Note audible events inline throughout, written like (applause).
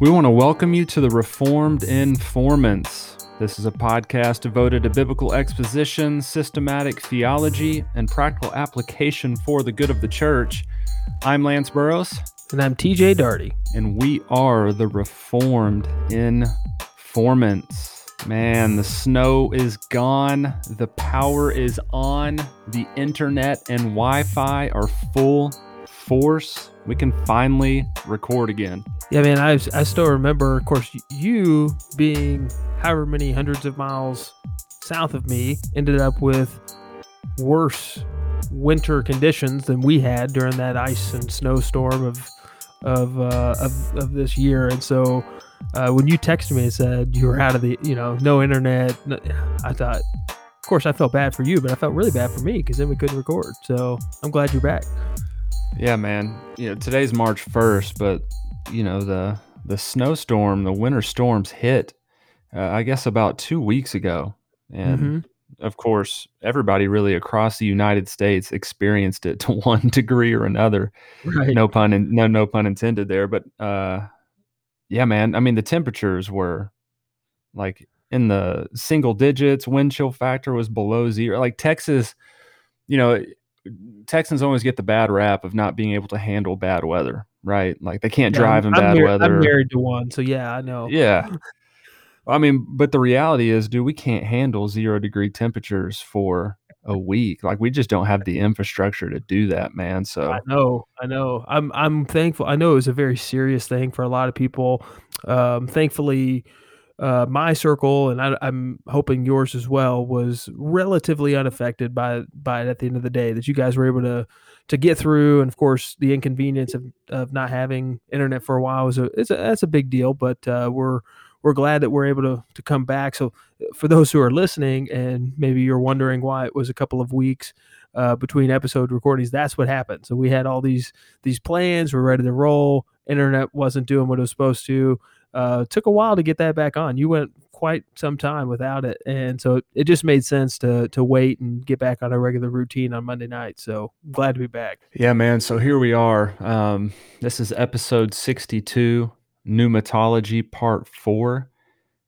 We want to welcome you to the Reformed Informants. This is a podcast devoted to biblical exposition, systematic theology, and practical application for the good of the church. I'm Lance Burrows. And I'm TJ Darty. And we are the Reformed Informants. Man, the snow is gone. The power is on. The internet and Wi Fi are full force. We can finally record again. Yeah, man, I, I still remember, of course, you being however many hundreds of miles south of me ended up with worse winter conditions than we had during that ice and snowstorm of of uh, of, of this year. And so uh, when you texted me and said you were out of the, you know, no internet, I thought, of course, I felt bad for you, but I felt really bad for me because then we couldn't record. So I'm glad you're back. Yeah, man. You know, today's March 1st, but you know the the snowstorm, the winter storms hit, uh, I guess about two weeks ago, and mm-hmm. of course, everybody really across the United States experienced it (laughs) to one degree or another. Right. No pun in, no no pun intended there, but uh, yeah, man. I mean, the temperatures were like in the single digits. Wind chill factor was below zero. Like Texas, you know, Texans always get the bad rap of not being able to handle bad weather, right? Like they can't drive yeah, in bad mar- weather. I'm married to one, so yeah, I know. Yeah. (laughs) I mean, but the reality is, dude, we can't handle zero degree temperatures for a week. Like we just don't have the infrastructure to do that, man. So I know, I know. I'm I'm thankful. I know it was a very serious thing for a lot of people. Um, thankfully, uh, my circle, and I, am hoping yours as well, was relatively unaffected by by it at the end of the day. That you guys were able to to get through, and of course, the inconvenience of, of not having internet for a while was a, it's a that's a big deal. But uh, we're we're glad that we're able to to come back. So, for those who are listening, and maybe you're wondering why it was a couple of weeks. Uh, between episode recordings, that's what happened. So we had all these these plans, we're ready to roll. Internet wasn't doing what it was supposed to uh, took a while to get that back on. You went quite some time without it, and so it just made sense to to wait and get back on a regular routine on Monday night. So glad to be back. Yeah, man. So here we are. Um, this is episode sixty-two, pneumatology part four,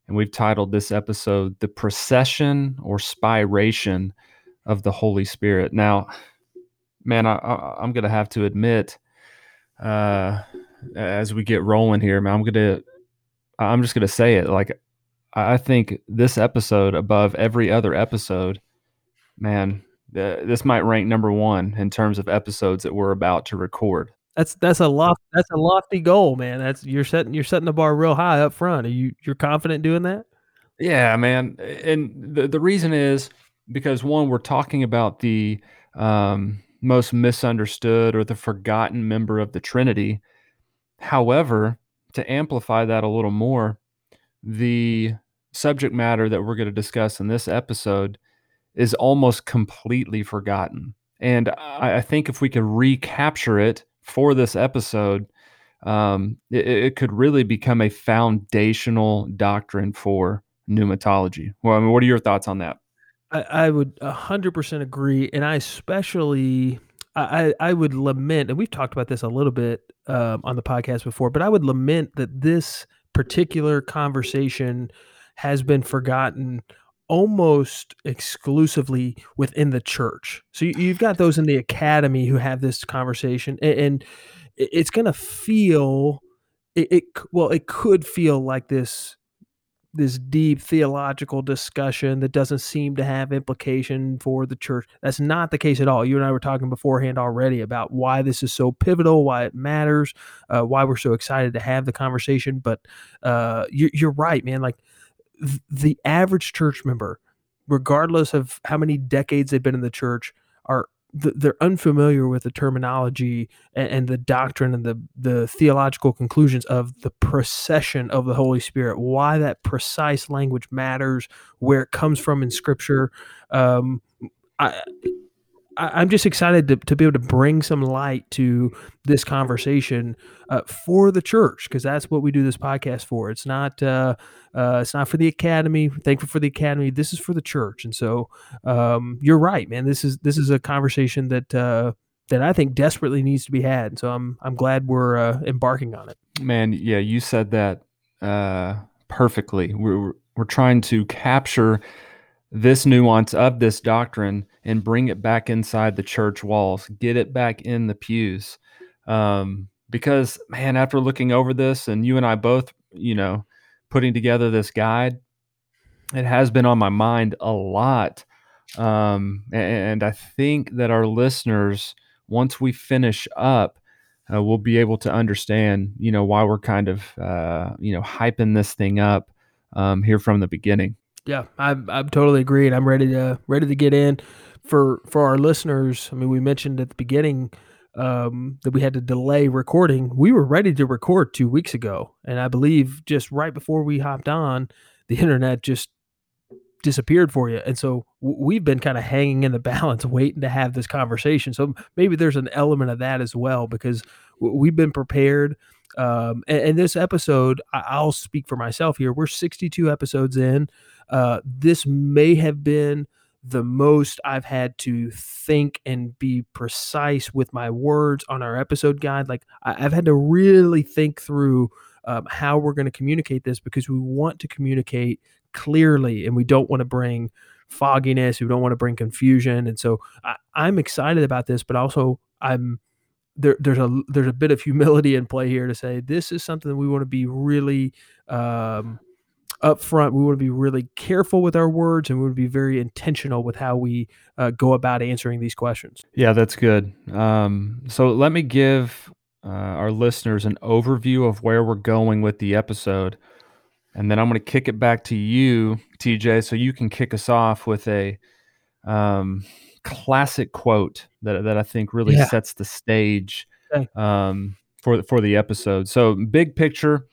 and we've titled this episode "The Procession or Spiration of the Holy Spirit." Now, man, I, I, I'm gonna have to admit. Uh, as we get rolling here, man, I'm gonna I'm just gonna say it. Like I think this episode above every other episode, man, uh, this might rank number one in terms of episodes that we're about to record. That's that's a loft that's a lofty goal, man. That's you're setting you're setting the bar real high up front. Are you you're confident doing that? Yeah, man. And the the reason is because one, we're talking about the um, most misunderstood or the forgotten member of the Trinity. However, to amplify that a little more, the subject matter that we're going to discuss in this episode is almost completely forgotten. And I, I think if we could recapture it for this episode, um, it, it, could really become a foundational doctrine for pneumatology. Well, I mean, what are your thoughts on that? I, I would 100% agree. And I especially I, I would lament, and we've talked about this a little bit um, on the podcast before, but I would lament that this particular conversation has been forgotten almost exclusively within the church. So you, have got those in the academy who have this conversation, and, and it's going to feel it, it. Well, it could feel like this this deep theological discussion that doesn't seem to have implication for the church. That's not the case at all. You and I were talking beforehand already about why this is so pivotal, why it matters, uh, why we're so excited to have the conversation. But uh, you, you're right, man. Like th- the average church member, regardless of how many decades they've been in the church, are they're unfamiliar with the terminology and, the doctrine and the the theological conclusions of the procession of the Holy Spirit. Why that precise language matters, where it comes from in Scripture. Um, I, I, am just excited to, to be able to bring some light to this conversation uh, for the church because that's what we do this podcast for. It's not uh, uh, it's not for the academy. thankful for the academy. This is for the church, and so um, you're right, man. This is this is a conversation that uh, that I think desperately needs to be had. So I'm I'm glad we're uh, embarking on it. Man, yeah, you said that uh, perfectly. We're we're trying to capture this nuance of this doctrine and bring it back inside the church walls, get it back in the pews. Um, because man, after looking over this, and you and I both, you know, putting together this guide, it has been on my mind a lot. Um, and I think that our listeners, once we finish up, uh, we'll be able to understand, you know, why we're kind of, uh, you know, hyping this thing up um, here from the beginning. Yeah, I'm I'm totally agreed. I'm ready to ready to get in for for our listeners. I mean, we mentioned at the beginning um, that we had to delay recording. We were ready to record two weeks ago, and I believe just right before we hopped on, the internet just disappeared for you. And so we've been kind of hanging in the (laughs) balance, waiting to have this conversation. So maybe there's an element of that as well because we've been prepared. Um, and, and, this episode, I, will speak for myself here. We're 62 episodes in. Uh, this may have been the most I've had to think and be precise with my words on our episode guide. Like I, have had to really think through um, how we're going to communicate this because we want to communicate clearly and we don't want to bring fogginess we don't want to bring confusion and so I, i'm excited about this but also i'm there, there's a there's a bit of humility in play here to say this is something that we want to be really um, upfront. We want to be really careful with our words, and we want to be very intentional with how we uh, go about answering these questions. Yeah, that's good. Um, so let me give uh, our listeners an overview of where we're going with the episode. And then I'm going to kick it back to you, TJ, so you can kick us off with a um, classic quote that, that I think really yeah. sets the stage um, for, for the episode. So, big picture,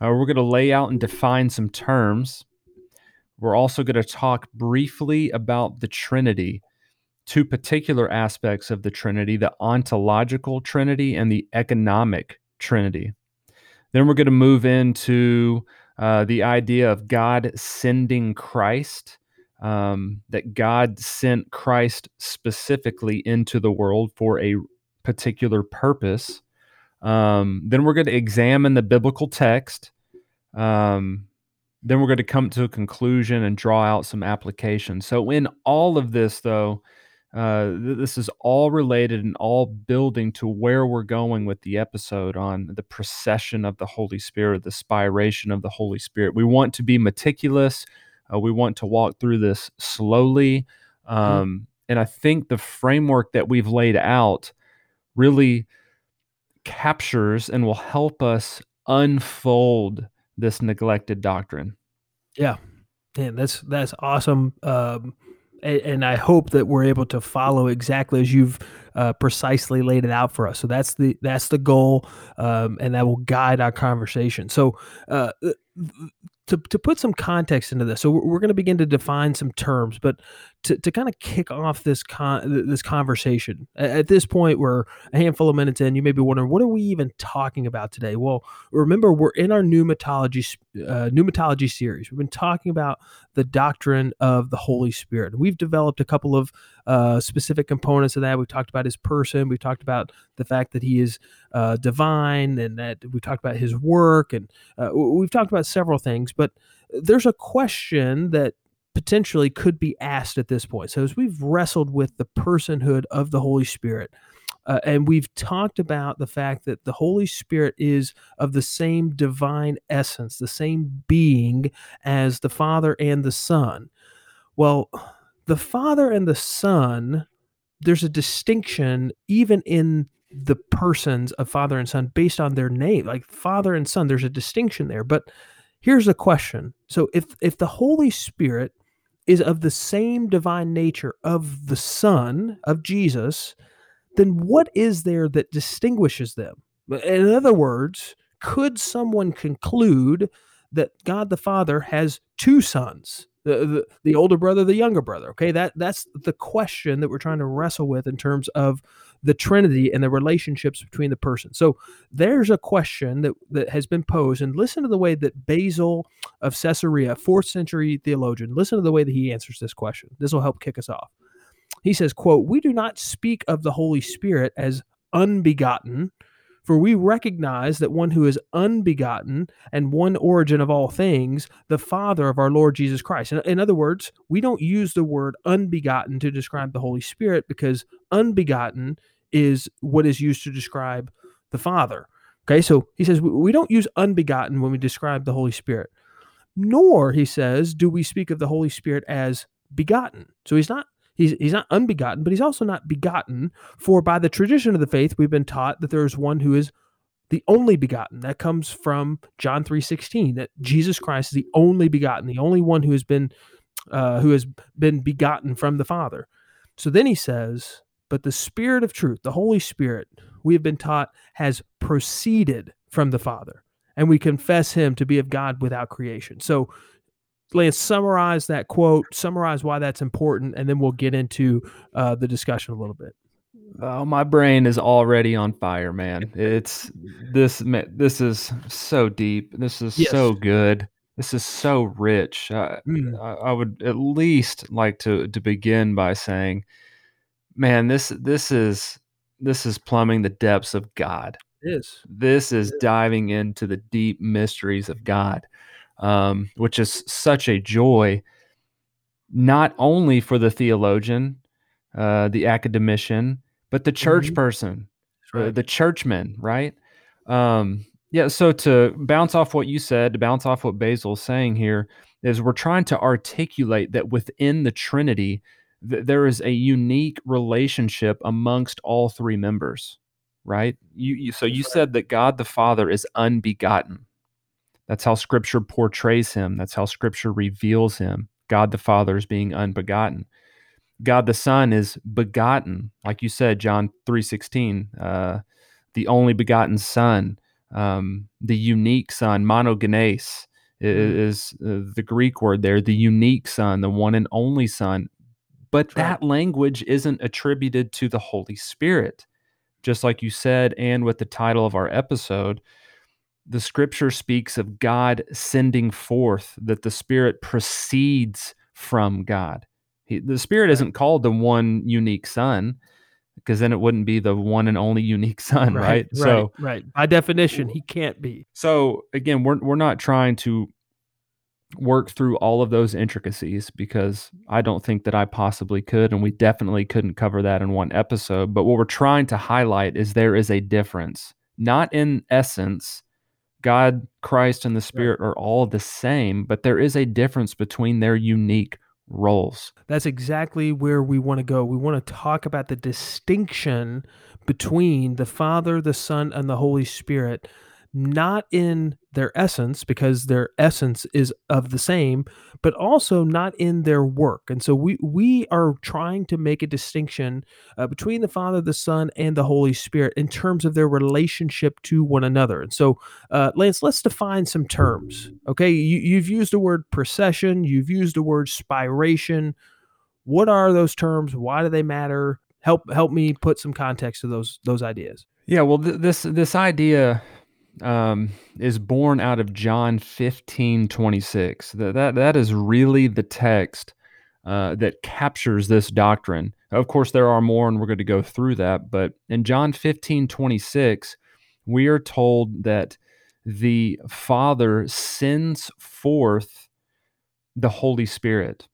uh, we're going to lay out and define some terms. We're also going to talk briefly about the Trinity, two particular aspects of the Trinity the ontological Trinity and the economic Trinity. Then we're going to move into uh, the idea of God sending Christ, um, that God sent Christ specifically into the world for a particular purpose. Um, then we're going to examine the biblical text. Um, then we're going to come to a conclusion and draw out some applications. So, in all of this, though, uh, this is all related and all building to where we're going with the episode on the procession of the Holy Spirit, the spiration of the Holy Spirit. We want to be meticulous. Uh, we want to walk through this slowly. Mm-hmm. Um. And I think the framework that we've laid out really captures and will help us unfold this neglected doctrine. Yeah. Man, that's that's awesome. Um, and, and, I hope that we're able to follow exactly as you've uh, precisely laid it out for us. So that's the that's the goal, um, and that will guide our conversation. So uh, to, to put some context into this, so we're, going to begin to define some terms, but to, to kind of kick off this con- this conversation at this point, we're a handful of minutes in. You may be wondering, what are we even talking about today? Well, remember we're in our pneumatology uh, pneumatology series. We've been talking about the doctrine of the Holy Spirit. We've developed a couple of uh, specific components of that. We've talked about his person. We've talked about the fact that he is uh, divine, and that we've talked about his work, and uh, we've talked about several things. But there's a question that potentially could be asked at this point. So as we've wrestled with the personhood of the Holy Spirit. Uh, and we've talked about the fact that the Holy Spirit is of the same divine essence, the same being as the Father and the Son. Well, the Father and the Son, there's a distinction even in the persons of Father and Son based on their name. Like Father and Son, there's a distinction there. But here's a question. So if if the Holy Spirit is of the same divine nature of the Son of Jesus, then what is there that distinguishes them? In other words, could someone conclude that God the Father has two sons? The, the, the older brother, the younger brother. Okay, that that's the question that we're trying to wrestle with in terms of the Trinity and the relationships between the persons. So there's a question that that has been posed, and listen to the way that Basil of Caesarea, fourth century theologian, listen to the way that he answers this question. This will help kick us off. He says, quote, "We do not speak of the Holy Spirit as unbegotten, for we recognize that one who is unbegotten and one origin of all things, the Father of our Lord Jesus Christ. In, in, other words, we don't use the word unbegotten to describe the Holy Spirit because unbegotten is what is used to describe the Father. Okay, so he says we don't use unbegotten when we describe the Holy Spirit, nor, he says, do we speak of the Holy Spirit as begotten. So he's not He's, he's not unbegotten, but he's also not begotten. For by the tradition of the faith, we've been taught that there is one who is the only begotten. That comes from John 3:16, that Jesus Christ is the only begotten, the only one who has been uh, who has been begotten from the Father. So then he says, but the Spirit of truth, the Holy Spirit, we have been taught has proceeded from the Father, and we confess him to be of God without creation. So Lance, summarize that quote, summarize why that's important, and then we'll get into uh, the discussion a little bit. Oh, my brain is already on fire, man. (laughs) It's this. This is so deep. This is yes. so good. This is so rich. Uh, mm. I, I would at least like to to begin by saying, man, this this is this is plumbing the depths of God. It is. This is, is diving into the deep mysteries of God um, which is such a joy, not only for the theologian, uh, the academician, but the church mm-hmm. person, uh, right. uh, the churchman, right? Um, yeah. So to bounce off what you said, to bounce off what Basil's saying here, is we're trying to articulate that within the Trinity, th- there is a unique relationship amongst all three members, right? You, you so you said that God the Father is unbegotten. That's how scripture portrays him. That's how scripture reveals him. God the Father is being unbegotten. God the Son is begotten, like you said, John 3:16, uh, the only begotten Son, um, the unique Son, monogenes mm-hmm. is, uh, the Greek word there, the unique Son, the one and only Son. But That's that right. language isn't attributed to the Holy Spirit, just like you said, and with the title of our episode the scripture speaks of God sending forth, that the Spirit proceeds from God. He, the Spirit right. isn't called the one unique Son, because then it wouldn't be the one and only unique (laughs) Son, right? right? So, right. By definition, he can't be. So, again, we're we're not trying to work through all of those intricacies because I don't think that I possibly could, and we definitely couldn't cover that in one episode. But what we're trying to highlight is there is a difference, not in essence God, Christ, and the Spirit are all the same, but there is a difference between their unique roles. That's exactly where we want to go. We want to talk about the distinction between the Father, the Son, and the Holy Spirit not in their essence because their essence is of the same but also not in their work. And so we we are trying to make a distinction uh, between the father the son and the holy spirit in terms of their relationship to one another. And so uh, lance let's define some terms okay? You, you've used the word procession you've used the word spiration. What are those terms? Why do they matter? Help help me put some context to those those ideas. Yeah well th- this this idea um, is born out of John 15 26. That, that, that is really the text uh, that captures this doctrine. Of course, there are more, and we're going to go through that. But in John 15 26, we are told that the Father sends forth the Holy Spirit,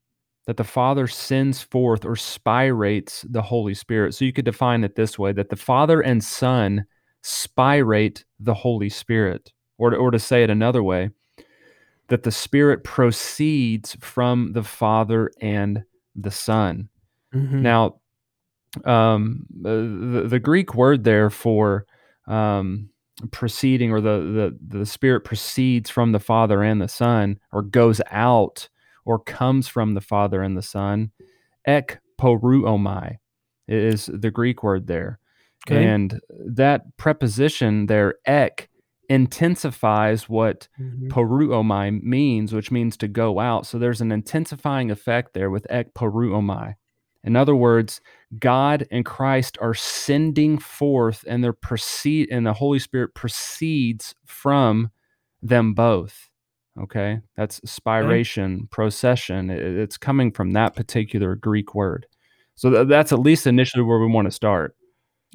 that the Father sends forth or spirates the Holy Spirit. So you could define it this way that the Father and Son spirate the Holy Spirit. Or to, or to say it another way, that the Spirit proceeds from the Father and the Son. Mm-hmm. Now, um, the, the Greek word there for um, proceeding, or the, the the Spirit proceeds from the Father and the Son, or goes out, or comes from the Father and the Son. Ek poreuomai is the Greek word there. Okay. And that preposition there, ek, intensifies what mm-hmm. poreuomai means, which means to go out. So there's an intensifying effect there with ek poreuomai. In other words, God and Christ are sending forth, and they proceed, and the Holy Spirit proceeds from them both. Okay, that's spiration, okay. procession. It's coming from that particular Greek word. So th- that's at least initially where we want to start.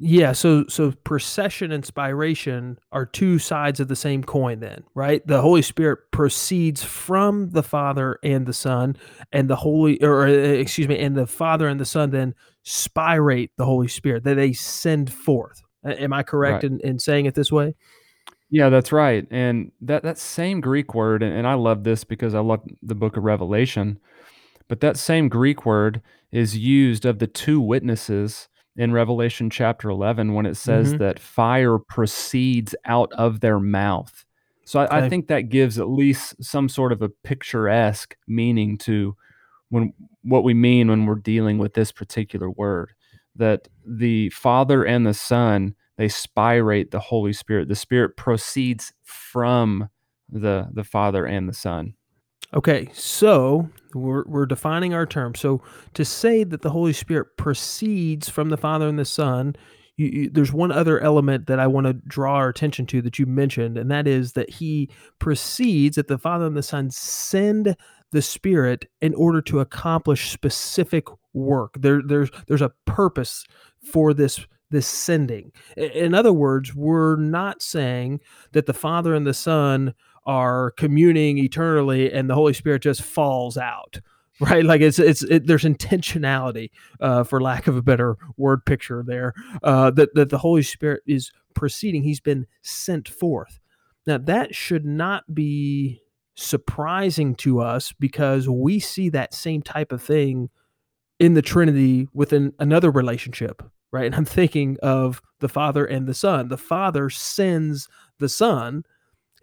Yeah, so so procession and spiration are two sides of the same coin then, right? The Holy Spirit proceeds from the Father and the Son and the Holy or uh, excuse me, and the Father and the Son then spirate the Holy Spirit that they send forth. Am I correct right. in, in saying it this way? Yeah, that's right. And that that same Greek word and, and I love this because I love the book of Revelation, but that same Greek word is used of the two witnesses in Revelation chapter 11 when it says mm-hmm. that fire proceeds out of their mouth. So I, okay. I, think that gives at least some sort of a picturesque meaning to when what we mean when we're dealing with this particular word. That the Father and the Son they spirate the Holy Spirit. The Spirit proceeds from the the Father and the Son. Okay, so we're, we're defining our term. So to say that the Holy Spirit proceeds from the Father and the Son, you, you, there's one other element that I want to draw our attention to that you mentioned, and that is that he proceeds, that the Father and the Son send the Spirit in order to accomplish specific work. There, there's there's a purpose for this this sending. In other words, we're not saying that the Father and the Son are communing eternally and the Holy Spirit just falls out. (laughs) Right, like it's it's it, there's intentionality, uh, for lack of a better word picture there, uh, that that the Holy Spirit is proceeding. He's been sent forth. Now that should not be surprising to us because we see that same type of thing in the Trinity within another relationship, right? And I'm thinking of the Father and the Son. The Father sends the Son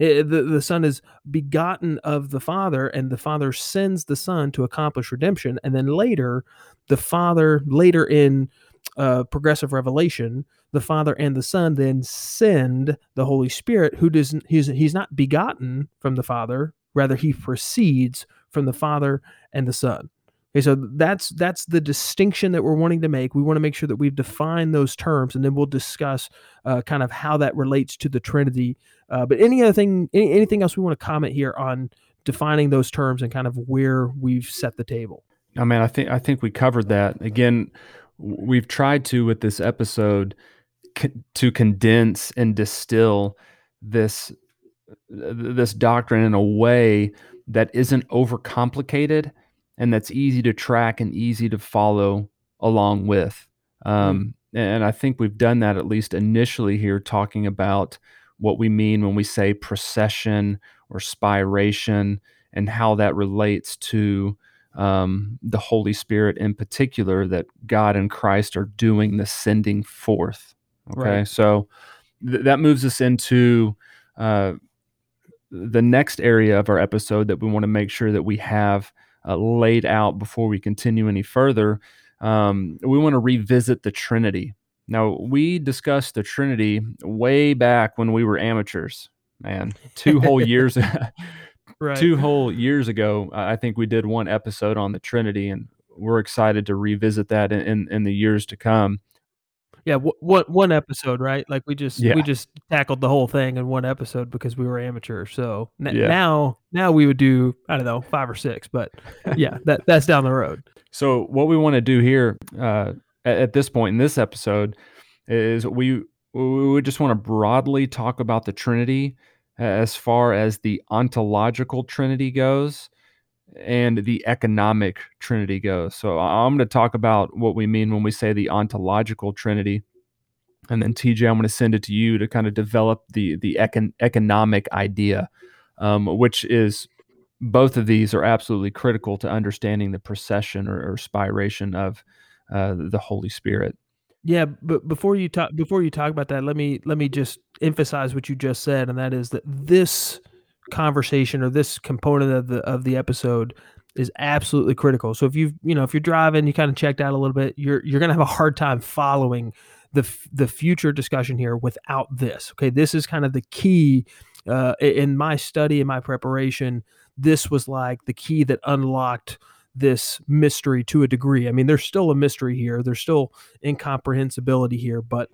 the, the Son is begotten of the Father, and the Father sends the Son to accomplish redemption. And then later, the Father, later in uh, progressive revelation, the Father and the Son then send the Holy Spirit, who doesn't, he's, he's not begotten from the Father, rather, he proceeds from the Father and the Son. Okay, so that's that's the distinction that we're wanting to make. We want to make sure that we've defined those terms, and then we'll discuss uh, kind of how that relates to the Trinity. Uh, but any other thing, any, anything else we want to comment here on defining those terms and kind of where we've set the table? I mean, I think I think we covered that. Again, we've tried to with this episode to condense and distill this this doctrine in a way that isn't overcomplicated and that's easy to track and easy to follow along with. Mm-hmm. Um. And I think we've done that at least initially here, talking about what we mean when we say procession or spiration and how that relates to um, the Holy Spirit in particular, that God and Christ are doing the sending forth. Okay, right. so th- that moves us into uh, the next area of our episode that we want to make sure that we have uh, laid out before we continue any further. Um, we want to revisit the Trinity. Now, we discussed the Trinity way back when we were amateurs, man, two whole (laughs) years. right. Two whole years ago, I think we did one episode on the Trinity, and we're excited to revisit that in, in, in the years to come yeah, one one episode, right? Like we just yeah. we just tackled the whole thing in one episode because we were amateurs. So n- yeah. now now we would do I don't know five or six, but yeah, (laughs) that that's down the road. So what we want to do here uh, at, at this point in this episode is we we just want to broadly talk about the Trinity as far as the ontological Trinity goes and the economic trinity goes. So I'm going to talk about what we mean when we say the ontological trinity. And then TJ, I'm going to send it to you to kind of develop the the econ- economic idea, um, which is both of these are absolutely critical to understanding the procession or, or spiration of uh, the Holy Spirit. Yeah, but before you talk before you talk about that, let me let me just emphasize what you just said, and that is that this conversation or this component of the of the episode is absolutely critical. So if you you know if you're driving, you kind of checked out a little bit, you're you're gonna have a hard time following the the future discussion here without this. Okay, this is kind of the key uh, in my study in my preparation. This was like the key that unlocked this mystery to a degree. I mean, there's still a mystery here. There's still incomprehensibility here, but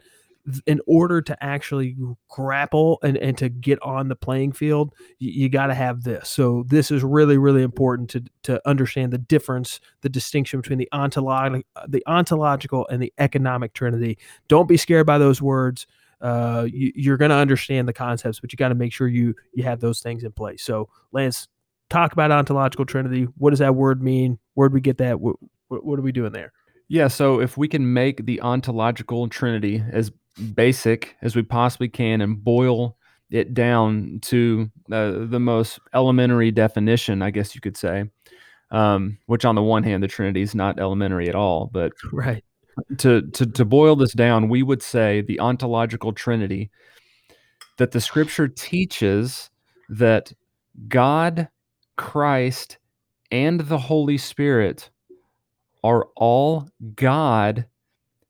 in order to actually grapple and, and to get on the playing field, you, you got to have this. So this is really, really important to, to understand the difference, the distinction between the, ontolog- the ontological and the economic trinity. Don't be scared by those words. Uh, you, are going to understand the concepts, but you got to make sure you you have those things in place. So, Lance, talk about ontological trinity. What does that word mean? Where'd we get that? What, what are we doing there? Yeah, so if we can make the ontological trinity as basic as we possibly can and boil it down to uh, the most elementary definition, I guess you could say, um, which on the one hand, the Trinity is not elementary at all, but (laughs) right. to, to to boil this down, we would say the ontological Trinity that the Scripture teaches that God, Christ, and the Holy Spirit are all God,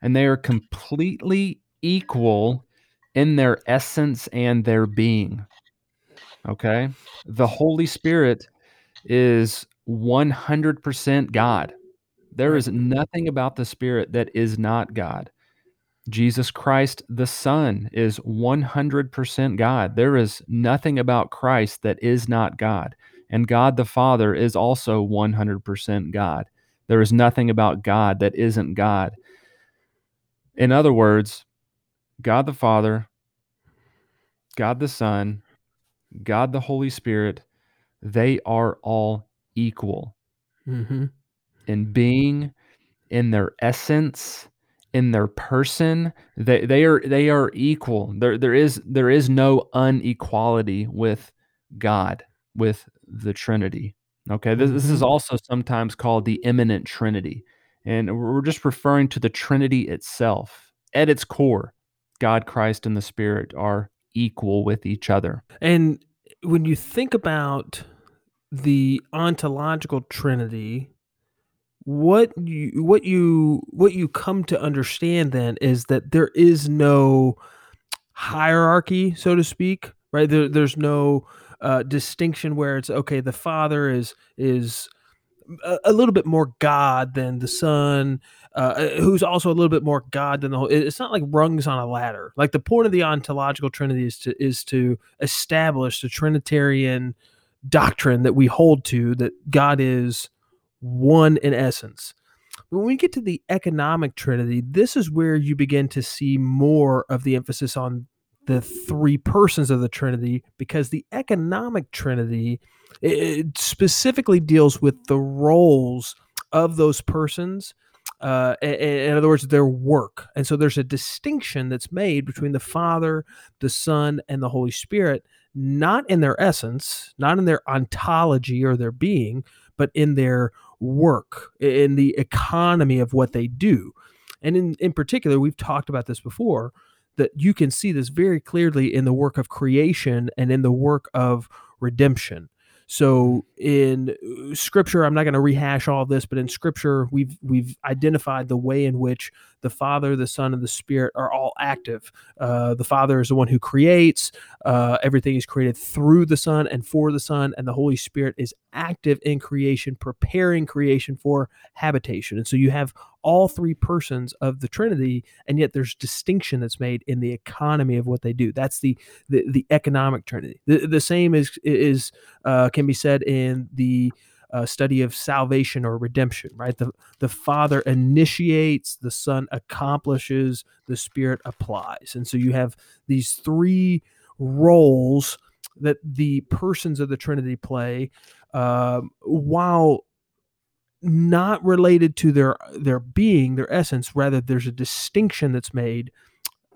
and they are completely equal in their essence and their being. Okay? The Holy Spirit is 100% God. There is nothing about the Spirit that is not God. Jesus Christ, the Son, is 100% God. There is nothing about Christ that is not God. And God the Father is also 100% God. There is nothing about God that isn't God. In other words, God the Father, God the Son, God the Holy Spirit, they are all equal mm-hmm. in being, in their essence, in their person. They they are they are equal. There there is there is no unequality with God, with the Trinity. Okay, this, this is mm-hmm. also sometimes called the immanent Trinity, and we're just referring to the Trinity itself at its core. God, Christ, and the Spirit are equal with each other. And when you think about the ontological trinity, what you what you what you come to understand then is that there is no hierarchy, so to speak, right? There, there's no uh, distinction where it's okay. The Father is is a, little bit more God than the Son, uh, uh, who's also a little bit more God than the whole. It's not like rungs on a ladder. Like the point of the ontological Trinity is to is to establish the Trinitarian doctrine that we hold to that God is one in essence. When we get to the economic Trinity, this is where you begin to see more of the emphasis on the three persons of the Trinity because the economic Trinity it specifically deals with the roles of those persons. Uh, in other words, their work. And so there's a distinction that's made between the Father, the Son, and the Holy Spirit, not in their essence, not in their ontology or their being, but in their work, in the economy of what they do. And in, in particular, we've talked about this before that you can see this very clearly in the work of creation and in the work of redemption. So in uh, scripture, I'm not going to rehash all this, but in scripture, we've we've identified the way in which the Father, the Son, and the Spirit are all active. Uh, the Father is the one who creates. Uh, everything is created through the Son and for the Son, and the Holy Spirit is active in creation, preparing creation for habitation. And so you have all three persons of the Trinity, and yet there's distinction that's made in the economy of what they do. That's the the, the economic Trinity. The, the same is is uh, can be said in the uh, study of salvation or redemption. Right, the the Father initiates, the Son accomplishes, the Spirit applies, and so you have these three roles that the persons of the Trinity play. Uh, while not related to their their being, their essence. Rather, there's a distinction that's made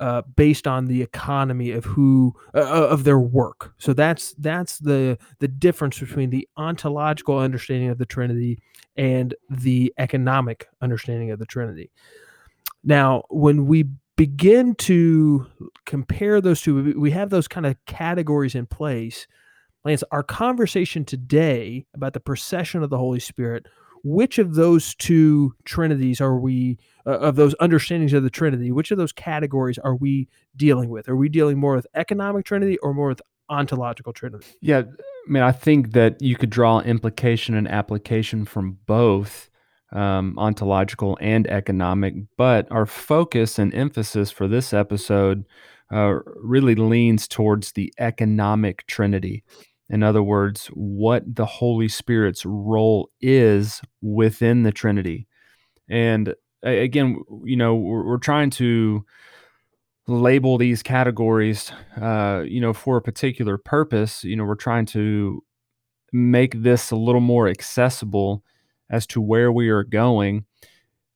uh, based on the economy of who uh, uh, of their work. So that's that's the the difference between the ontological understanding of the Trinity and the economic understanding of the Trinity. Now, when we begin to compare those two, we have those kind of categories in place. Lance, our conversation today about the procession of the Holy Spirit which of those two trinities are we uh, of those understandings of the trinity which of those categories are we dealing with are we dealing more with economic trinity or more with ontological trinity yeah i mean i think that you could draw implication and application from both um, ontological and economic. But our focus and emphasis for this episode uh, really leans towards the economic Trinity. In other words, what the Holy Spirit's role is within the Trinity. And again, you know, we're, we're trying to label these categories, uh, you know, for a particular purpose. You know, we're trying to make this a little more accessible as to where we are going.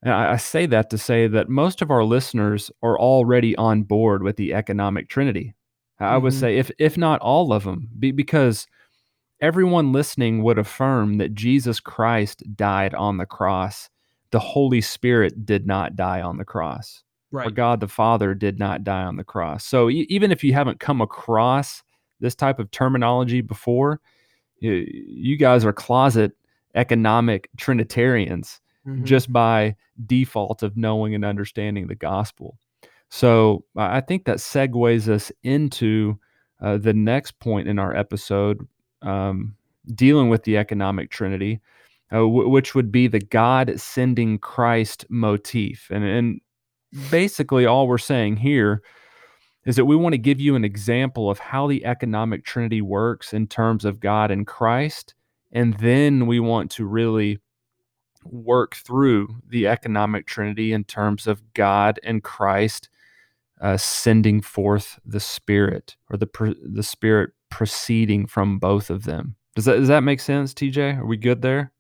And I, I say that to say that most of our listeners are already on board with the economic trinity. I mm-hmm. would say, if if not all of them, be, because everyone listening would affirm that Jesus Christ died on the cross. The Holy Spirit did not die on the cross. Right. Or God the Father did not die on the cross. So e- even if you haven't come across this type of terminology before, you, you guys are closet economic Trinitarians mm-hmm. just by default of knowing and understanding the gospel. So I think that segues us into uh, the next point in our episode, um, dealing with the economic Trinity, uh, w- which would be the God sending Christ motif. And, and basically, all we're saying here is that we want to give you an example of how the economic Trinity works in terms of God and Christ. And then we want to really work through the economic Trinity in terms of God and Christ uh, sending forth the Spirit or the, the Spirit proceeding from both of them. Does that, does that make sense, TJ? Are we good there?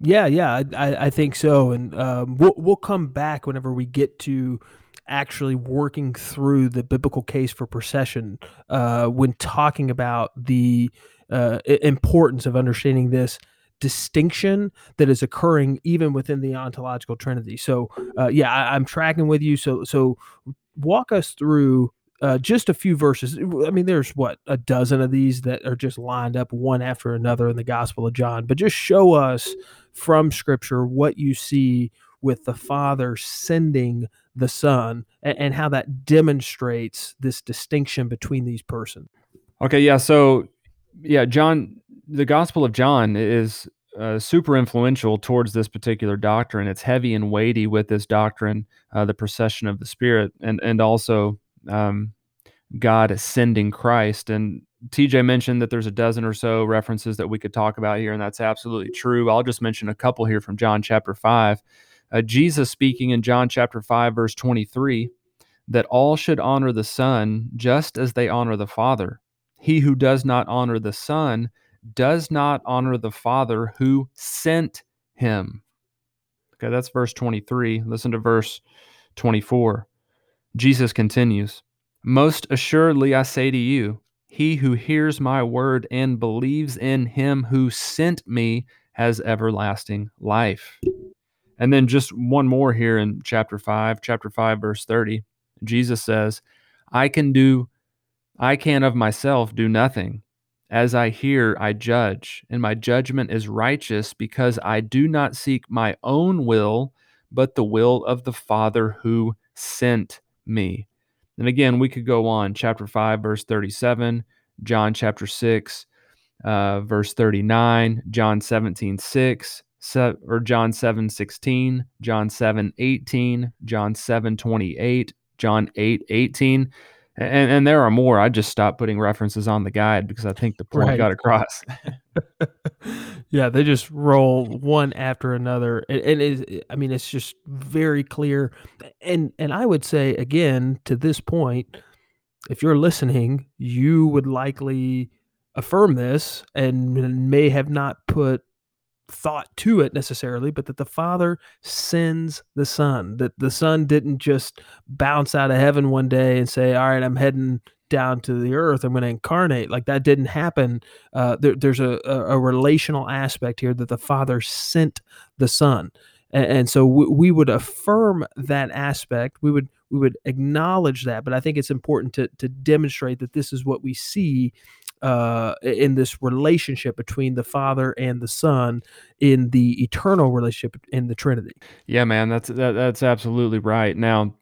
Yeah, yeah, I, I think so, and um, we'll we'll come back whenever we get to actually working through the biblical case for procession uh, when talking about the uh, importance of understanding this distinction that is occurring even within the ontological trinity. So, uh, yeah, I, am tracking with you. So, so walk us through uh, just a few verses. I mean, there's what a dozen of these that are just lined up one after another in the Gospel of John. But just show us from Scripture what you see with the Father sending the Son and, and how that demonstrates this distinction between these persons. Okay, yeah. So, yeah, John, the Gospel of John is uh, super influential towards this particular doctrine. It's heavy and weighty with this doctrine, uh, the procession of the Spirit, and and also um, God sending Christ. And TJ mentioned that there's a dozen or so references that we could talk about here, and that's absolutely true. I'll just mention a couple here from John chapter 5. Uh, Jesus speaking in John chapter 5, verse 23, that all should honor the Son just as they honor the Father. He who does not honor the Son does not honor the Father who sent him. Okay, that's verse 23. Listen to verse 24. Jesus continues Most assuredly I say to you, he who hears my word and believes in him who sent me has everlasting life. And then just one more here in chapter 5, chapter 5, verse 30. Jesus says, I can do, I can of myself do nothing. As I hear, I judge, and my judgment is righteous because I do not seek my own will, but the will of the Father who sent me. And again, we could go on. Chapter 5, verse 37, John chapter 6, uh, verse 39, John 17, 6, se- or John 7, 16, John 7, 18, John 7, 28, John 8, 18. And, and there are more. I just stopped putting references on the guide because I think the point right. got across. (laughs) (laughs) yeah, they just roll one after another, and, and it, I mean, it's just very clear. And and I would say again to this point, if you're listening, you would likely affirm this and may have not put thought to it necessarily, but that the Father sends the Son. That the Son didn't just bounce out of heaven one day and say, "All right, I'm heading down to the earth. I'm going to incarnate." Like that didn't happen. Uh, there, there's a, a, a, relational aspect here that the Father sent the Son, and, and so we, we would affirm that aspect. We would we would acknowledge that, but I think it's important to to demonstrate that this is what we see uh, in this relationship between the Father and the Son in the eternal relationship in the Trinity. Yeah, man, that's that, that's absolutely right. Now,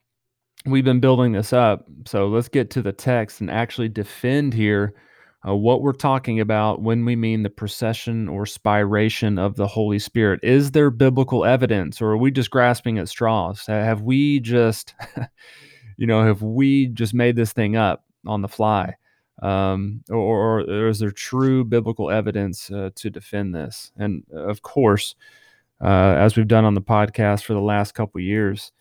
we've been building this up, so let's get to the text and actually defend here uh, what we're talking about when we mean the procession or spiration of the Holy Spirit. Is there biblical evidence, or are we just grasping at straws? Have we just, (laughs) you know, have we just made this thing up on the fly? Um, or, or, is there true biblical evidence uh, to defend this? And of course, uh, as we've done on the podcast for the last couple years,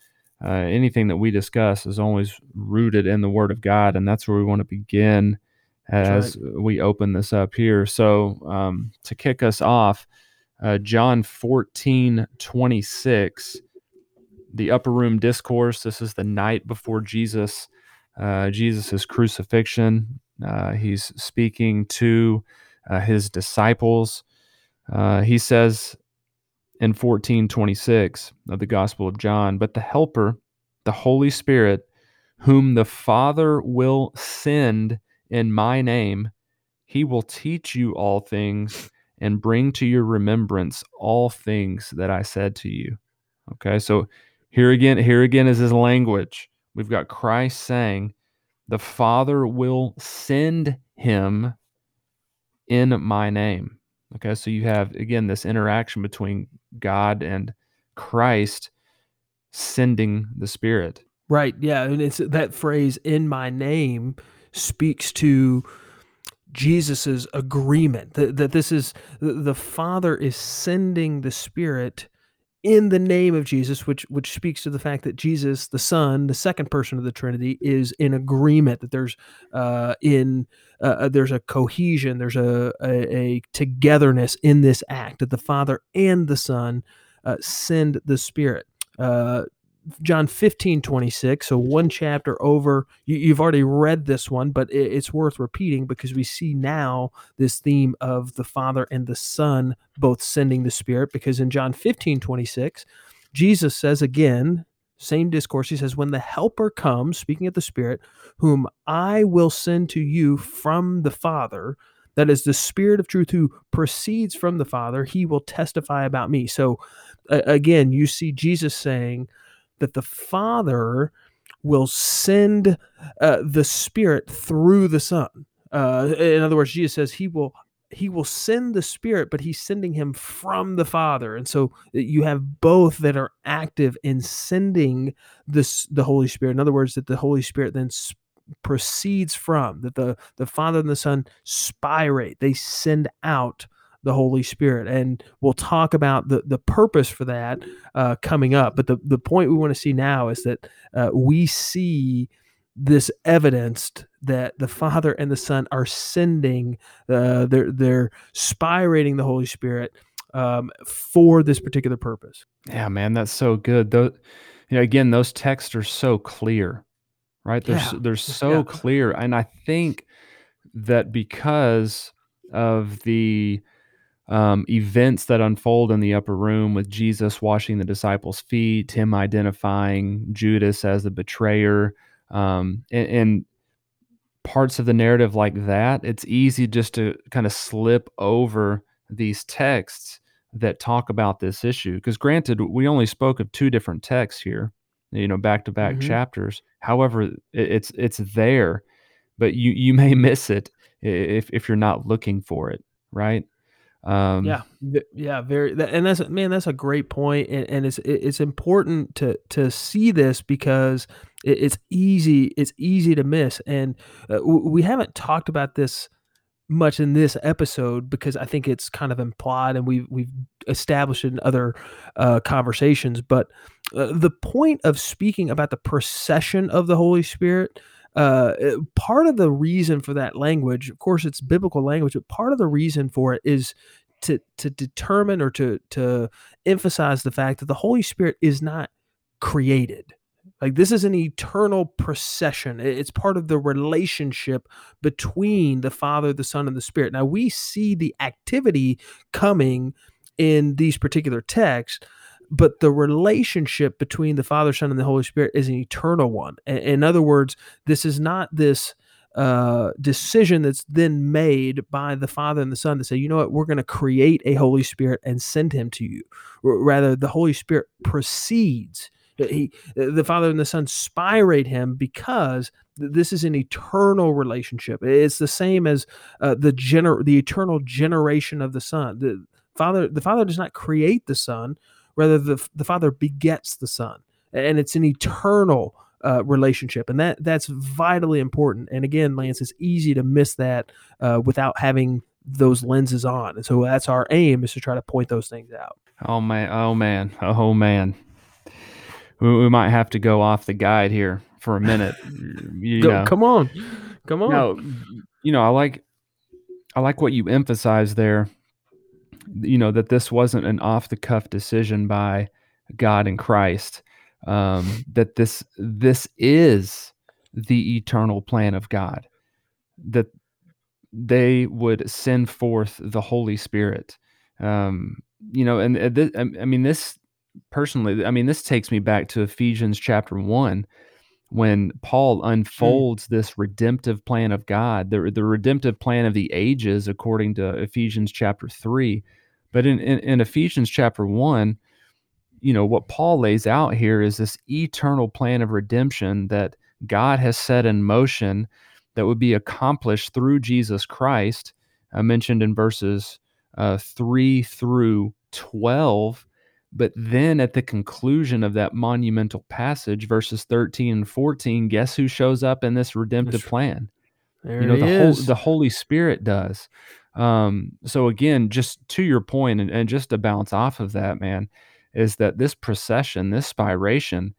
uh, anything that we discuss is always rooted in the Word of God, and that's where we want to begin as right. we open this up here. So, um, to kick us off, uh, John 14 26, the upper room discourse. This is the night before Jesus, uh, Jesus' crucifixion. Uh, he's speaking to uh, his disciples. Uh, he says in 14 26 of the Gospel of John, but the Helper, the Holy Spirit, whom the Father will send in my name, he will teach you all things and bring to your remembrance all things that I said to you. Okay, so here again, here again is his language. We've got Christ saying, The Father will send him in my name. Okay, so you have again this interaction between God and Christ sending the Spirit. Right. Yeah. And it's that phrase in my name speaks to Jesus's agreement that, that this is the Father is sending the Spirit in the name of Jesus, which which speaks to the fact that Jesus, the Son, the second person of the Trinity, is in agreement. That there's uh, in uh, uh there's a cohesion, there's a, a, a togetherness in this act that the Father and the Son uh, send the Spirit. Uh, John 15, 26. So one chapter over. You, have already read this one, but it, it's worth repeating because we see now this theme of the Father and the Son both sending the Spirit. Because in John 15, 26, Jesus says again, same discourse. He says, When the Helper comes, speaking of the Spirit, whom I will send to you from the Father, that is the Spirit of truth who proceeds from the Father, he will testify about me. So uh, again, you see Jesus saying, that the Father will send uh, the Spirit through the Son. Uh, in other words, Jesus says he will he will send the Spirit, but he's sending him from the Father, and so uh, you have both that are active in sending this the Holy Spirit. In other words, that the Holy Spirit then proceeds from that the the Father and the Son spirate; they send out the Holy Spirit. And we'll talk about the, the purpose for that uh, coming up. But the, the point we want to see now is that uh, we see this evidenced that the Father and the Son are sending, uh, they're, they're spirating the Holy Spirit um, for this particular purpose. Yeah, man, that's so good. Though, you know, again, those texts are so clear, right? They're, yeah. they're so yeah. clear. And I think that because of the um, events that unfold in the upper room with Jesus washing the disciples' feet, him identifying Judas as the betrayer, um, and, and, parts of the narrative like that, it's easy just to kind of slip over these texts that talk about this issue. Because granted, we only spoke of two different texts here, you know, back to back chapters. However, it, it's it's there, but you you may (laughs) miss it if if you're not looking for it, right? Um, yeah, yeah, very, and that's man, that's a great point, and, and it's it's important to to see this because it's easy it's easy to miss, and uh, we haven't talked about this much in this episode because I think it's kind of implied, and we've we've established in other uh, conversations. But uh, the point of speaking about the procession of the Holy Spirit uh, eh, part of the reason for that language, of course, it's biblical language, but part of the reason for it is to to determine or to to emphasize the fact that the Holy Spirit is not created. Like this is an eternal procession. It's part of the relationship between the Father, the Son, and the Spirit. Now we see the activity coming in these particular texts, but the relationship between the Father, Son, and the Holy Spirit is an eternal one. In other words, this is not this uh, decision that's then made by the Father and the Son to say, you know what, we're going to create a Holy Spirit and send him to you. Rather, the Holy Spirit proceeds He, the Father and the Son spirate him because this is an eternal relationship. It's the same as uh, the gener- the eternal generation of the Son. The Father, the Father does not create the Son, rather the the Father begets the Son, and it's an eternal uh, relationship, and that that's vitally important. And again, Lance, it's easy to miss that uh, without having those lenses on, and so that's our aim is to try to point those things out. Oh man! Oh man! Oh man! We, we might have to go off the guide here for a minute. (laughs) You go, know. Come on, come on. No, you know, I like I like what you emphasize there. You know that this wasn't an off the cuff decision by God and Christ. Um, that this this is the eternal plan of God. That they would send forth the Holy Spirit. Um, you know, and uh, th- I mean this personally. I mean this takes me back to Ephesians chapter one when Paul hmm. unfolds mm. this redemptive plan of God, the, the redemptive plan of the ages, according to Ephesians chapter 3. But in, in, in, Ephesians chapter 1, you know, what Paul lays out here is this eternal plan of redemption that God has set in motion that would be accomplished through Jesus Christ. I mentioned in verses uh, 3 through 12 but then at the conclusion of that monumental passage, verses 13 and 14, guess who shows up in this redemptive plan? There you know, the whole the Holy Spirit does. Um, so again, just to your point, and, and just to bounce off of that, man, is that this procession, this spiration,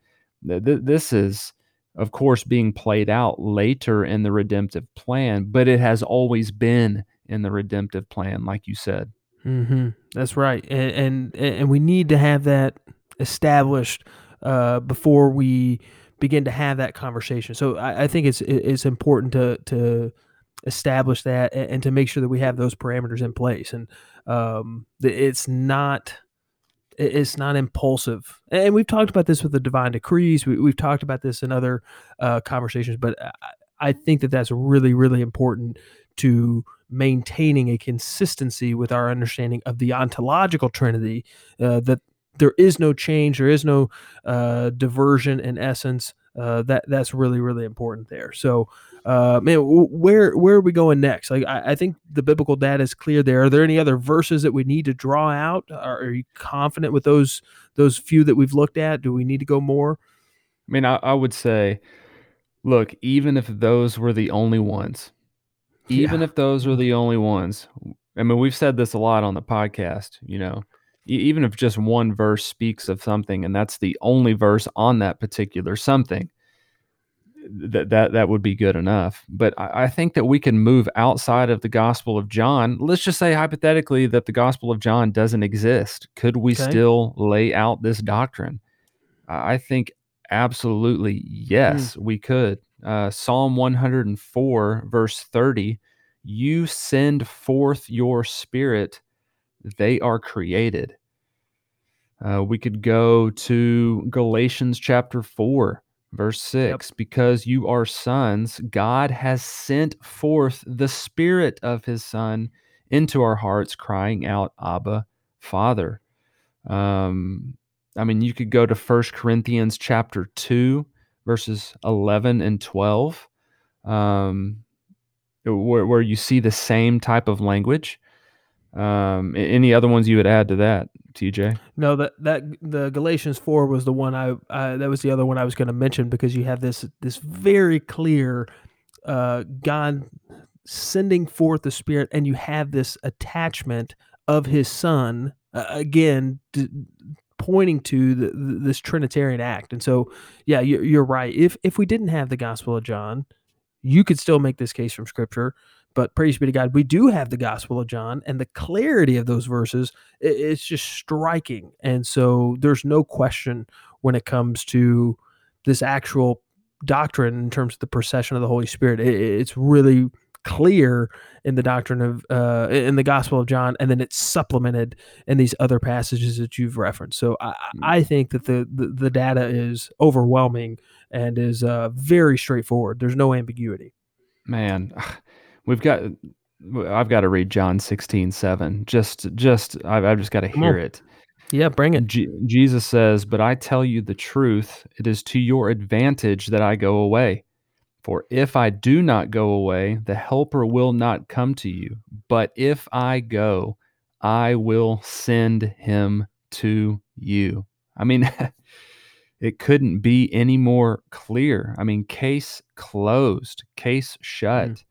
th- th- this is of course being played out later in the redemptive plan, but it has always been in the redemptive plan, like you said. Mm-hmm. That's right, and, and and we need to have that established uh, before we begin to have that conversation. So I, I, think it's it's important to to establish that and, and, to make sure that we have those parameters in place, and um, it's not it's not impulsive. And we've talked about this with the divine decrees. We, have talked about this in other uh, conversations, but I, I think that that's really really important to maintaining a consistency with our understanding of the ontological trinity uh, that there is no change there is no uh, diversion in essence uh, that that's really really important there. So uh, man where where are we going next? Like I, I, think the biblical data is clear there. Are there any other verses that we need to draw out? Are, are you confident with those those few that we've looked at? Do we need to go more? I mean I, I would say look even if those were the only ones (laughs) even yeah. if those were the only ones. I mean, we've said this a lot on the podcast, you know, even if just one verse speaks of something and that's the only verse on that particular something, that that that would be good enough. But I, I, think that we can move outside of the Gospel of John. Let's just say hypothetically that the Gospel of John doesn't exist. Could we okay. still lay out this doctrine? I think absolutely yes, mm. we could uh, Psalm 104, verse 30, you send forth your spirit, they are created. Uh, we could go to Galatians chapter 4, verse 6. Yep. Because you are sons, God has sent forth the Spirit of His Son into our hearts, crying out, Abba, Father. Um, I mean, you could go to First Corinthians chapter 2, verses 11 and 12, um, where, where you see the same type of language. Um, any other ones you would add to that, TJ? No, that that the Galatians four was the one I, I that was the other one I was going to mention because you have this this very clear uh, God sending forth the Spirit, and you have this attachment of His Son uh, again d- pointing to the, this Trinitarian act. And so, yeah, you're, you're right. If if we didn't have the Gospel of John, you could still make this case from Scripture. But praise be to God, we do have the Gospel of John, and the clarity of those verses it's just striking. And so, there's no question when it comes to this actual doctrine in terms of the procession of the Holy Spirit. It's really clear in the doctrine of uh, in the Gospel of John, and then it's supplemented in these other passages that you've referenced. So I. I think that the, the, the data is overwhelming and is uh, very straightforward. There's no ambiguity. Man, we've got I've got to read John 16, 7. Just just I've, I've just got to hear it. Yeah, bring it. Jesus says, But I tell you the truth, it is to your advantage that I go away. For if I do not go away, the Helper will not come to you. But if I go, I will send him to you. I mean, (laughs) it couldn't be any more clear. I mean, case closed, case shut. Mm.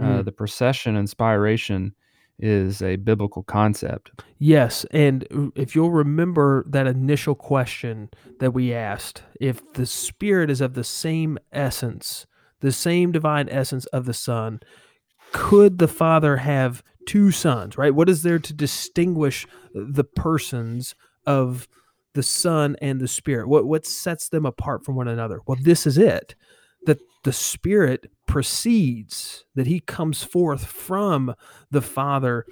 Uh, the procession and spiration is a biblical concept. Yes. And if you'll remember that initial question that we asked, if the Spirit is of the same essence, the same divine essence of the Son, could the Father have two sons, right? What is there to distinguish the persons of the Son and the Spirit? What what sets them apart from one another? Well, this is it. That the Spirit proceeds, that he comes forth from the Father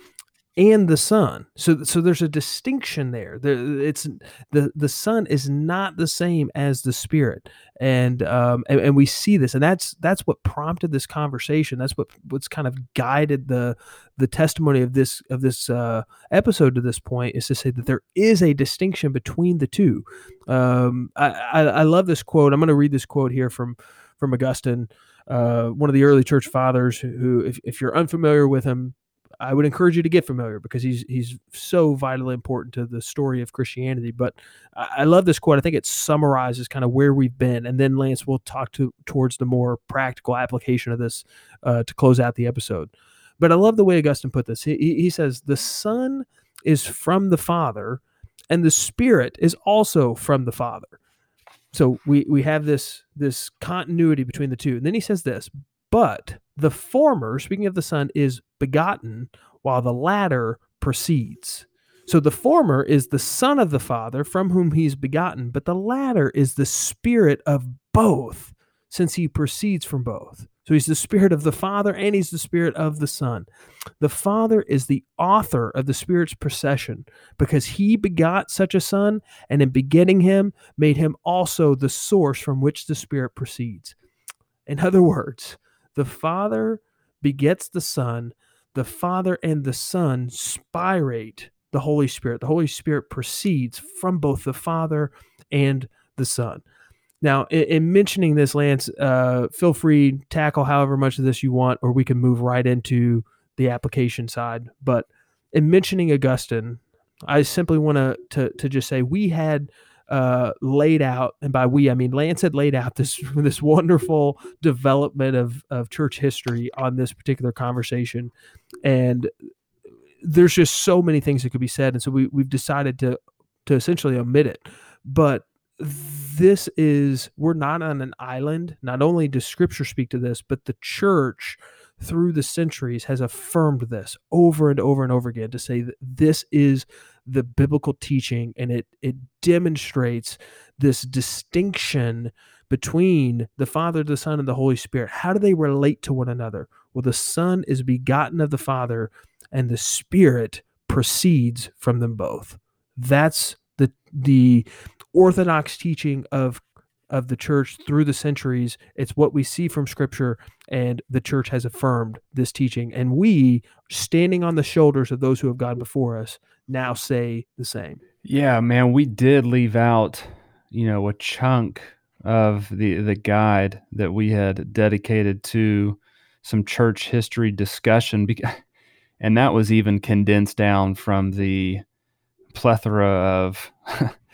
and the son. So so there's a distinction there. The, it's the the son is not the same as the spirit. And um and, and, we see this and that's that's what prompted this conversation. That's what what's kind of guided the the testimony of this of this uh episode to this point is to say that there is a distinction between the two. Um i i, I love this quote. I'm going to read this quote here from from augustine uh, one of the early church fathers who, if, if you're unfamiliar with him, I would encourage you to get familiar because he's he's so vitally important to the story of Christianity. But I, I love this quote. I think it summarizes kind of where we've been, and then Lance will talk to towards the more practical application of this uh, to close out the episode. But I love the way Augustine put this. He, he says the Son is from the Father, and the Spirit is also from the Father. So we we have this this continuity between the two. And then he says this, but the former, speaking of the Son, is begotten, while the latter proceeds. So the former is the Son of the Father, from whom he's begotten, but the latter is the Spirit of both, since he proceeds from both. So he's the Spirit of the Father and he's the Spirit of the Son. The Father is the author of the Spirit's procession because he begot such a Son, and in begetting him, made him also the source from which the Spirit proceeds. In other words, the Father begets the Son, the Father and the Son spirate the Holy Spirit. The Holy Spirit proceeds from both the Father and the Son. Now, in, in mentioning this, Lance, uh, feel free tackle however much of this you want, or we can move right into the application side. But in mentioning Augustine, I simply want to to just say we had uh, laid out, and by we I mean Lance had laid out this (laughs) this wonderful development of of church history on this particular conversation, and there's just so many things that could be said, and so we we've decided to to essentially omit it, but this is we're not on an island not only does scripture speak to this but the church through the centuries has affirmed this over and over and over again to say that this is the biblical teaching and it it demonstrates this distinction between the Father, the Son, and the Holy Spirit. How do they relate to one another? Well, the Son is begotten of the Father, and the Spirit proceeds from them both. That's the the orthodox teaching of of the church through the centuries. It's what we see from scripture, and the church has affirmed this teaching. And we, standing on the shoulders of those who have gone before us, now say the same. Yeah, man, we did leave out, you know, a chunk of the the guide that we had dedicated to some church history discussion because and that was even condensed down from the plethora of (laughs)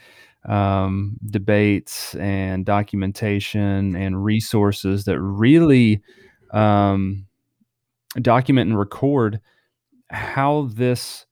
um, debates and documentation and resources that really um, document and record how this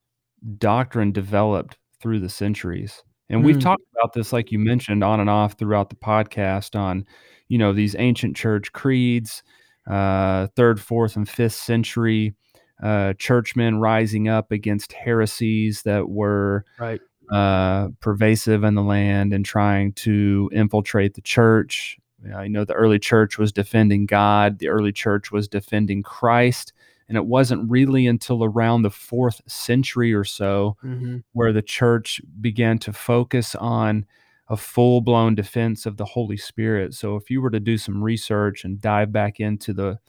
doctrine developed through the centuries. And mm. we've talked about this, like you mentioned, on and off throughout the podcast on, you know, these ancient church creeds, uh, third, fourth, and fifth century uh, churchmen rising up against heresies that were right uh, pervasive in the land and trying to infiltrate the church. Uh, you know, the early church was defending God, the early church was defending Christ. And it wasn't really until around the fourth century or so mm-hmm. where the church began to focus on a full blown defense of the Holy Spirit. So if you were to do some research and dive back into the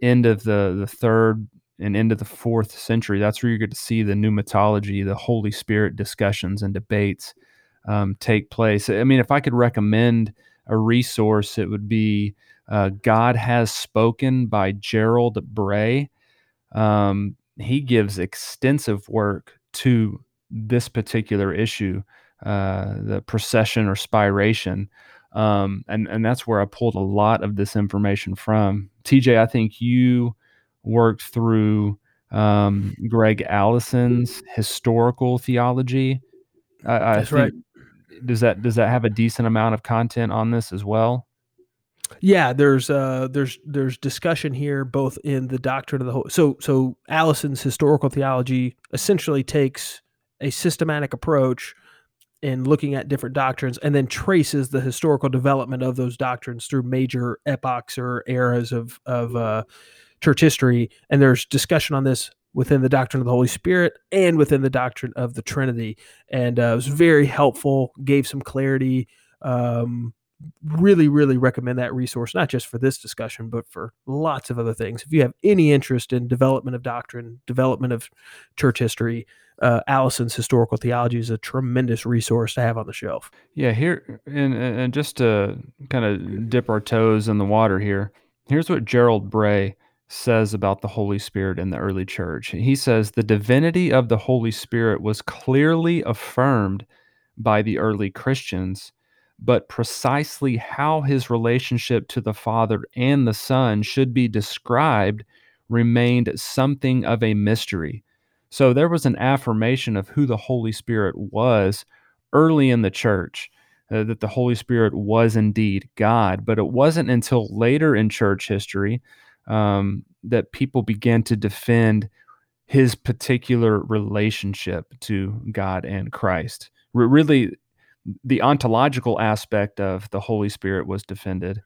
end of the, the third and into the fourth century. That's where you get to see the pneumatology, the Holy Spirit discussions and debates um, take place. I mean, if I could recommend a resource, it would be uh, God Has Spoken by Gerald Bray. Um, he gives extensive work to this particular issue, uh, the procession or spiration. Um, and, and that's where I pulled a lot of this information from. TJ, I think you worked through um, Gregg Allison's historical theology. I, I That's right. Does that does that have a decent amount of content on this as well? Yeah, there's uh there's there's discussion here both in the doctrine of the whole. So so Allison's historical theology essentially takes a systematic approach in looking at different doctrines and then traces the historical development of those doctrines through major epochs or eras of of uh, church history. And there's discussion on this within the doctrine of the Holy Spirit and within the doctrine of the Trinity. And uh, it was very helpful, gave some clarity. Um, really, really recommend that resource, not just for this discussion, but for lots of other things. If you have any interest in development of doctrine, development of church history, uh, Allison's historical theology is a tremendous resource to have on the shelf. Yeah, here and and just to kind of dip our toes in the water here. Here's what Gerald Bray says about the Holy Spirit in the early church. He says the divinity of the Holy Spirit was clearly affirmed by the early Christians but precisely how his relationship to the Father and the Son should be described remained something of a mystery. So there was an affirmation of who the Holy Spirit was early in the church, uh, that the Holy Spirit was indeed God. But it wasn't until later in church history um, that people began to defend his particular relationship to God and Christ. R- really, the ontological aspect of the Holy Spirit was defended,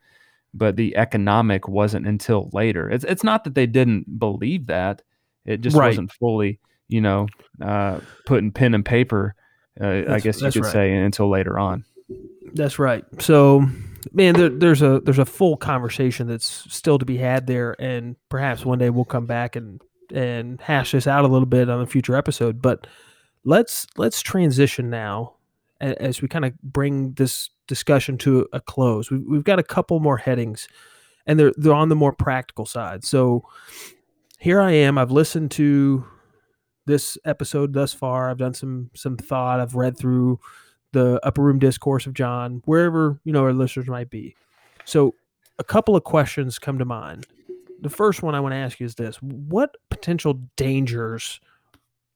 but the economic wasn't until later. It's it's not that they didn't believe that; it just Right. wasn't fully, you know, uh, put in pen and paper. Uh, I guess you could right. say until later on. That's right. So, man, there, there's a there's a full conversation that's still to be had there, and perhaps one day we'll come back and and hash this out a little bit on a future episode. But let's let's transition now as we kind of bring this discussion to a close. We've, we've got a couple more headings, and they're they're on the more practical side. So here I am. I've listened to this episode thus far. I've done some some thought. I've read through the upper room discourse of John, wherever you know our listeners might be. So, a couple of questions come to mind. The first one I want to ask you is this: What potential dangers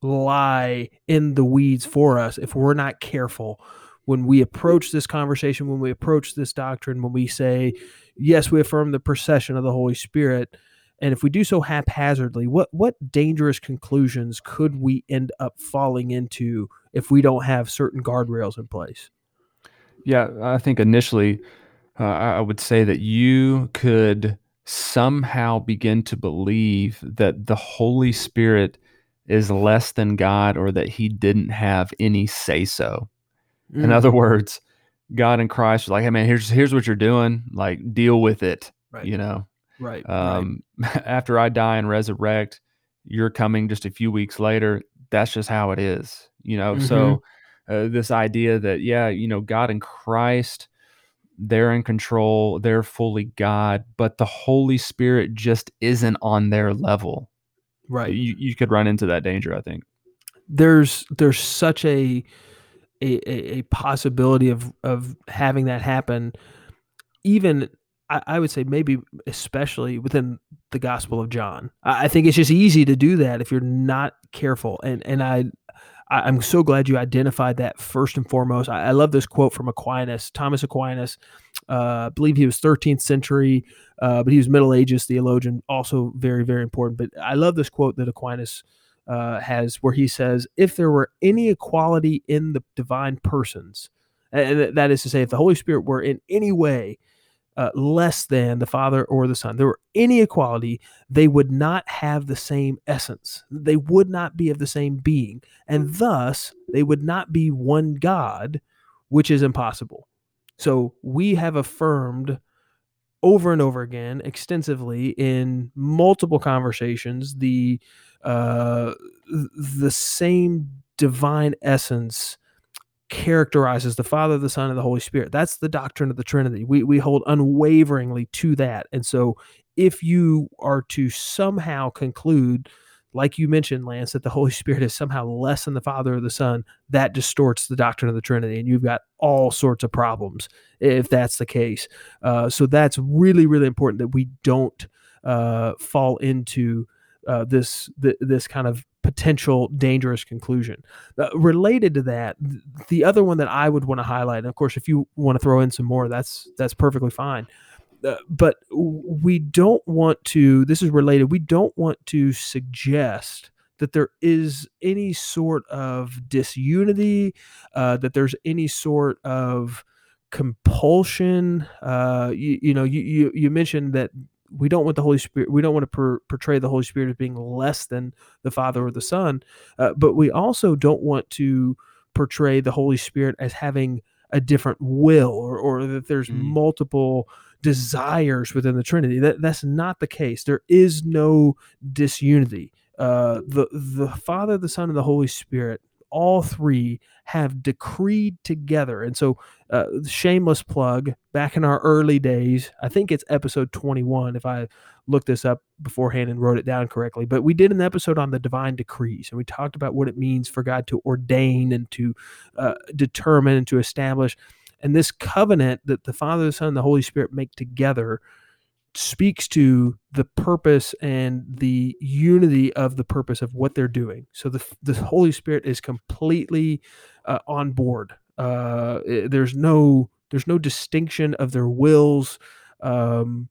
lie in the weeds for us if we're not careful when we approach this conversation, when we approach this doctrine, when we say, "Yes, we affirm the procession of the Holy Spirit." And if we do so haphazardly, what what dangerous conclusions could we end up falling into if we don't have certain guardrails in place? Yeah, I think initially uh, I would say that you could somehow begin to believe that the Holy Spirit is less than God or that he didn't have any say so. In other Mm, words, God and Christ are like, hey man, here's here's what you're doing. Like, deal with it. right, You know. Right, right. Um, (laughs) after I die and resurrect, you're coming just a few weeks later. That's just how it is. You know. Mhm. So uh, this idea that yeah, you know, God and Christ, they're in control. They're fully God, but the Holy Spirit just isn't on their level. Right. You you could run into that danger. I think. There's there's such a a, a, a possibility of of having that happen. Even I, I would say maybe especially within the Gospel of John. I, I think it's just easy to do that if you're not careful. And and I I- I'm so glad you identified that first and foremost. I, I love this quote from Aquinas, Thomas Aquinas. Uh, I believe he was 13th century, uh, but he was Middle Ages theologian, also very, very important. But I love this quote that Aquinas uh, has where he says, If there were any equality in the divine persons, and th- that is to say, if the Holy Spirit were in any way uh, less than the Father or the Son, there were any equality, they would not have the same essence. They would not be of the same being. And thus, they would not be one God, which is impossible. So we have affirmed over and over again, extensively in multiple conversations, the uh, the same divine essence characterizes the Father, the Son, and the Holy Spirit. That's the doctrine of the Trinity. We we hold unwaveringly to that. And so if you are to somehow conclude like you mentioned, Lance, that the Holy (laughs) Spirit is somehow less than the Father or the Son, that distorts the doctrine of the Trinity, and you've got all sorts of problems if that's the case. Uh, so that's really, really important that we don't uh, fall into uh, this th- this kind of potential dangerous conclusion. Uh, related to that, the other one that I would want to highlight, and of course, if you want to throw in some more, that's that's perfectly fine. Uh, but we don't want to. This is related. We don't want to suggest that there is any sort of disunity, uh, that there's any sort of compulsion. Uh, you, you know, you, you you mentioned that we don't want the Holy Spirit. We don't want to per, portray the Holy Spirit as being less than the Father or the Son, uh, but we also don't want to portray the Holy Spirit as having a different will or, or that there's mm. multiple desires within the Trinity. That that's not the case. There is no disunity. Uh, the the Father, the Son, and the Holy Spirit all three have decreed together. And so, uh, shameless plug back in our early days, I think it's episode 21, if I looked this up beforehand and wrote it down correctly. But we did an episode on the divine decrees, and we talked about what it means for God to ordain and to uh, determine and to establish. And this covenant that the Father, the Son, and the Holy Spirit make together speaks to the purpose and the unity of the purpose of what they're doing. So the the Holy Spirit is completely uh, on board. Uh, there's no there's no distinction of their wills. Um,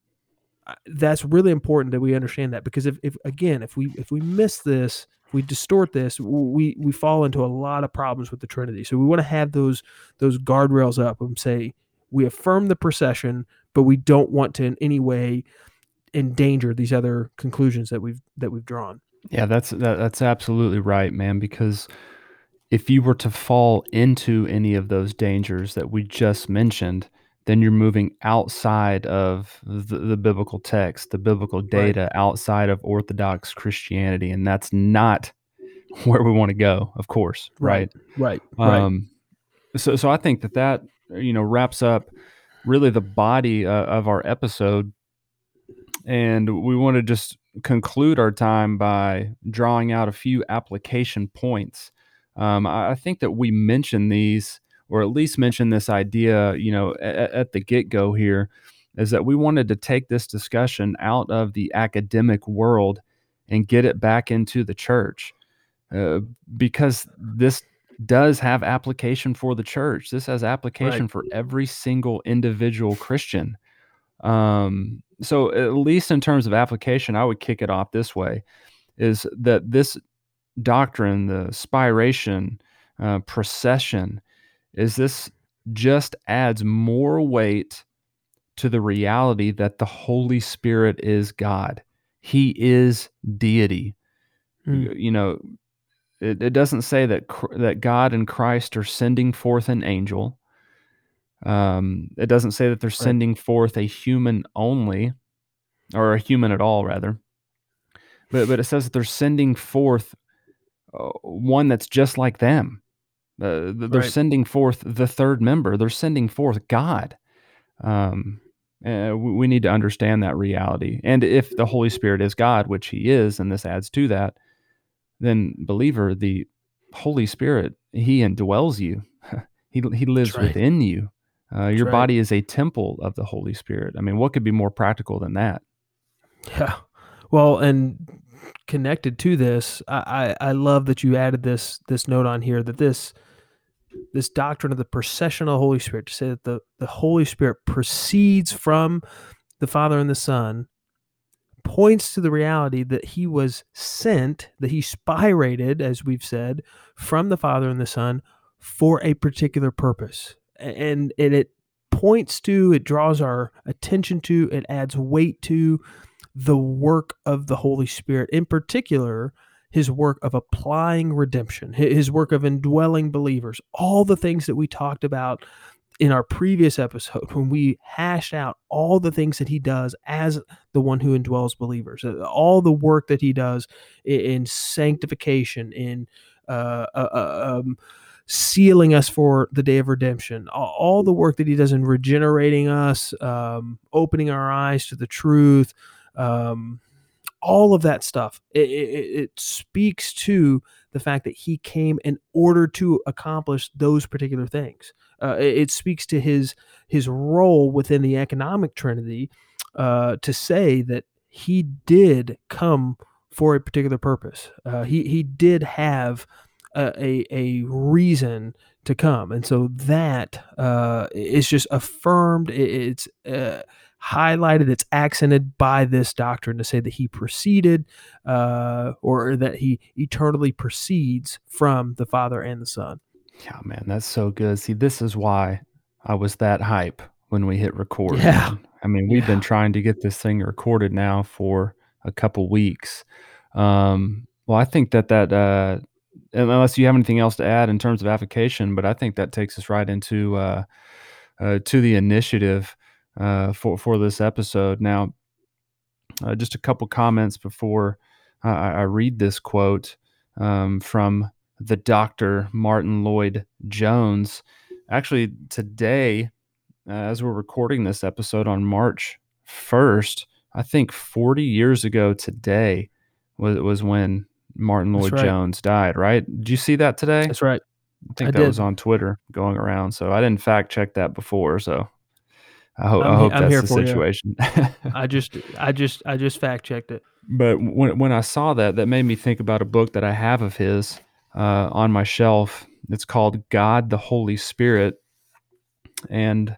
that's really important that we understand that because if, if again if we if we miss this we distort this we we fall into a lot of problems with the trinity so we want to have those those guardrails up and say we affirm the procession but we don't want to in any way endanger these other conclusions that we've that we've drawn. Yeah, that's that, that's absolutely right, man. Because if you were to fall into any of those dangers that we just mentioned, then you're moving outside of the, the biblical text, the biblical data, right. outside of Orthodox Christianity, and that's not (laughs) where we want to go. Of course, right? Right. Right. Um, so, so I think that that you know wraps up really the body uh, of our episode. And we want to just conclude our time by drawing out a few application points. Um, I, I, think that we mentioned these, or at least mentioned this idea, you know, at, at the get go here, is that we wanted to take this discussion out of the academic world and get it back into the church. Uh, because this does have application for the church. This has application right. for every single individual Christian. Um, so at least in terms of application, I would kick it off this way: is that this doctrine, the spiration, uh, procession, is this just adds more weight to the reality that the Holy Spirit is God. He is deity. Mm. You know, it, it doesn't say that that God and Christ are sending forth an angel. Um, it doesn't say that they're right. sending forth a human only, or a human at all, rather. But but it says that they're sending forth uh, one that's just like them. Uh, they're right. sending forth the third member. They're sending forth God. Um, uh, we, we need to understand that reality. And if the Holy Spirit is God, which He is, and this adds to that, then believer, the Holy Spirit, He indwells you. (laughs) he He lives right. within you. Uh, your right. body is a temple of the Holy Spirit. I mean, what could be more practical than that? Yeah. Well, and connected to this, I, I, I love that you added this this note on here that this this doctrine of the procession of the Holy Spirit to say that the, the Holy Spirit proceeds from the Father and the Son points to the reality that he was sent, that he spirated, as we've said, from the Father and the Son for a particular purpose. And, and it points to, it draws our attention to, it adds weight to the work of the Holy Spirit, in particular, his work of applying redemption, his work of indwelling believers, all the things that we talked about in our previous episode when we hashed out all the things that he does as the one who indwells believers, uh, all the work that he does in, sanctification, in uh, uh, uh, um, sealing us for the day of redemption, all, all, the work that he does in regenerating us, um, opening our eyes to the truth, um, all of that stuff. It, it, it speaks to the fact that he came in order to accomplish those particular things. Uh, it, it, speaks to his his role within the economic trinity uh, to say that he did come for a particular purpose. Uh, he he did have a, a, a reason to come, and so that uh, is just affirmed. It's uh, highlighted, it's accented by this doctrine to say that he proceeded uh, or that he eternally proceeds from the Father and the Son. Yeah, man, that's so good. See, this is why I was that hype when we hit record. Yeah. Man. I mean, we've yeah. been trying to get this thing recorded now for a couple weeks. Um, well, I think that that uh, unless you have anything else to add in terms of application, but I think that takes us right into uh, uh, to the initiative uh, for for this episode. Now, uh, just a couple comments before I, I read this quote um, from the Doctor Martyn Lloyd Jones. Actually, today, uh, as we're recording this episode on March first, I think 40 years ago today was was when Martyn Lloyd right. Jones died. Right? Did you see that today? That's right. I think I that did. was on Twitter going around. So I didn't fact check that before. So I, ho- I hope I'm that's the situation. I (laughs) just, I just, I just fact checked it. But when when I saw that, that made me think about a book that I have of his uh, on my shelf. It's called God the Holy Spirit, and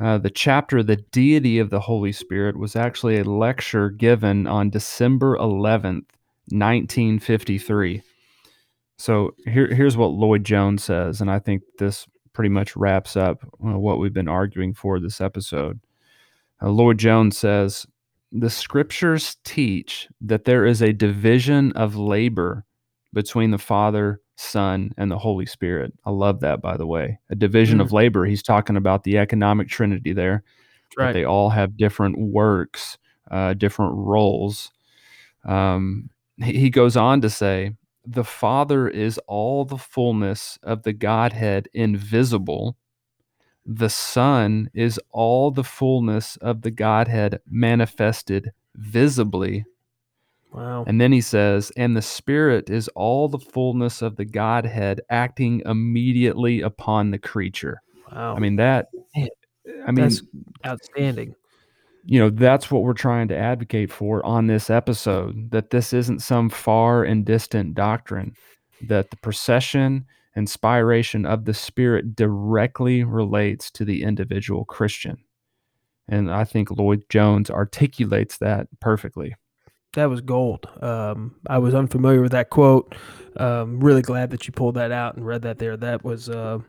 uh, the chapter "The Deity of the Holy Spirit" was actually a lecture given on December eleventh, nineteen fifty three. So here, here's what Lloyd Jones says, and I think this pretty much wraps up uh, what we've been arguing for this episode. Uh, Lloyd Jones says the scriptures teach that there is a division of labor between the Father, Son, and the Holy Spirit. I love that, by the way. A division mm. of labor. He's talking about the economic trinity there. Right. They all have different works, uh, different roles. Um, he, he goes on to say the Father is all the fullness of the Godhead invisible. The Son is all the fullness of the Godhead manifested visibly. Wow. And then he says, and the Spirit is all the fullness of the Godhead acting immediately upon the creature. Wow. I mean, that, I mean, That's outstanding you know that's what we're trying to advocate for on this episode that this isn't some far and distant doctrine that the procession and inspiration of the spirit directly relates to the individual christian. And i think lloyd jones articulates that perfectly. That was gold. Um, i was unfamiliar with that quote. Um, really glad that you pulled that out and read that there. That was uh,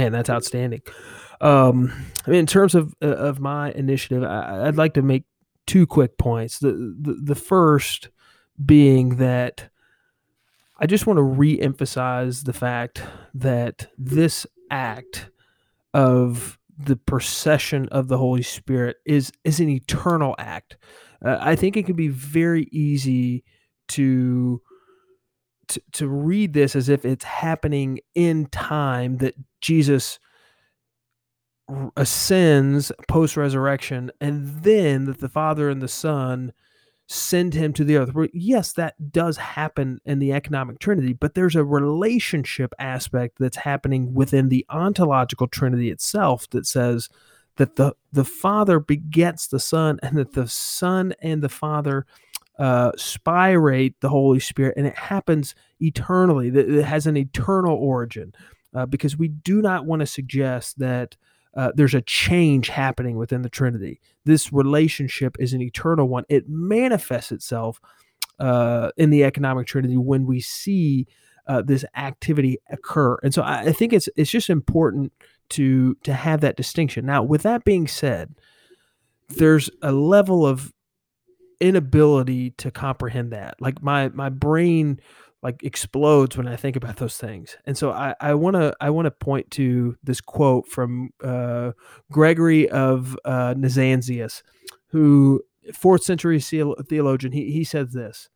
man that's outstanding um, I mean, in terms of uh, of my initiative, I, would like to make two quick points. The, the the first being that I just want to re-emphasize the fact that this act of the procession of the Holy Spirit is is an eternal act. Uh, I think it can be very easy to, to to read this as if it's happening in time that Jesus ascends post resurrection, and then that the Father and the Son send him to the earth. Yes, that does happen in the economic trinity, but there's a relationship aspect that's happening within the ontological trinity itself that says that the the Father begets the Son, and that the Son and the Father uh, spirate the Holy Spirit, and it happens eternally. It has an eternal origin, uh, because we do not want to suggest that uh, there's a change happening within the Trinity. This relationship is an eternal one. It manifests itself uh, in the economic Trinity when we see uh, this activity occur. And so I, I think it's it's just important to to have that distinction. Now, with that being said, there's a level of inability to comprehend that. Like my my brain like explodes when I think about those things. And so I I want to I want to point to this quote from uh, Gregory of uh, Nazianzus, who fourth century theologian. He he says this.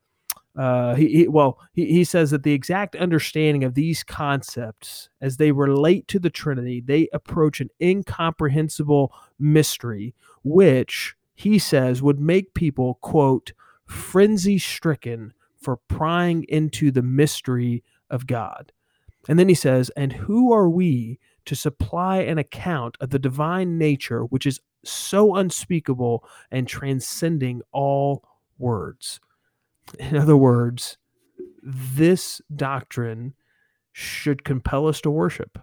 Uh, he, he well he, he says that the exact understanding of these concepts as they relate to the Trinity, they approach an incomprehensible mystery, which he says would make people quote frenzy stricken for prying into the mystery of God. And then he says, And who are we to supply an account of the divine nature which is so unspeakable and transcending all words? In other words, this doctrine should compel us to worship.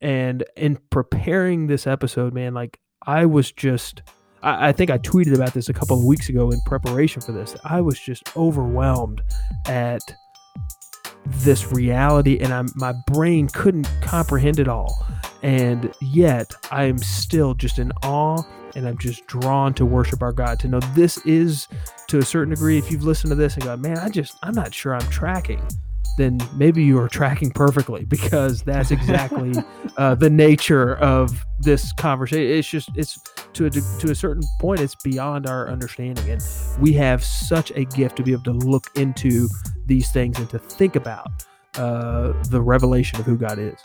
And in preparing this episode, man, like I was just I, I think I tweeted about this a couple of weeks ago in preparation for this. I was just overwhelmed at this reality and I'm, my brain couldn't comprehend it all. And yet i am still just in awe and i'm just drawn to worship our god. To know this is to a certain degree if you've listened to this and go man i just i'm not sure i'm tracking then maybe you are tracking perfectly because that's exactly uh, the nature of this conversation. It's just it's to a to a certain point, it's beyond our understanding, and we have such a gift to be able to look into these things and to think about uh, the revelation of who God is.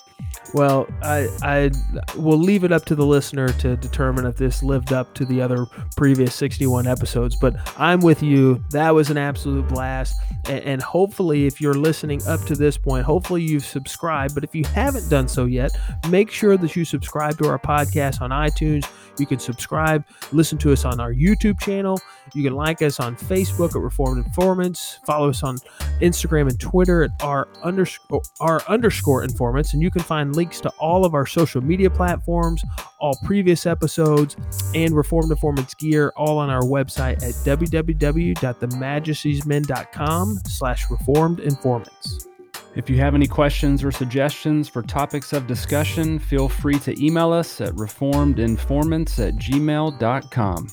Well, I I will leave it up to the listener to determine if this lived up to the other previous 61 episodes. But I'm with you. That was an absolute blast. And, and hopefully, if you're listening up to this point, hopefully you've subscribed. But if you haven't done so yet, make sure that you subscribe to our podcast on iTunes. You can subscribe, listen to us on our YouTube channel. You can like us on Facebook at Reformed Informants. Follow us on Instagram and Twitter at our underscore our underscore informants, and you can find links to all of our social media platforms, all previous episodes, and Reformed Informants gear all on our website at www.themajesties.men.com slash reformed informants. If you have any questions or suggestions for topics of discussion, feel free to email us at reformedinformants at gmail.com.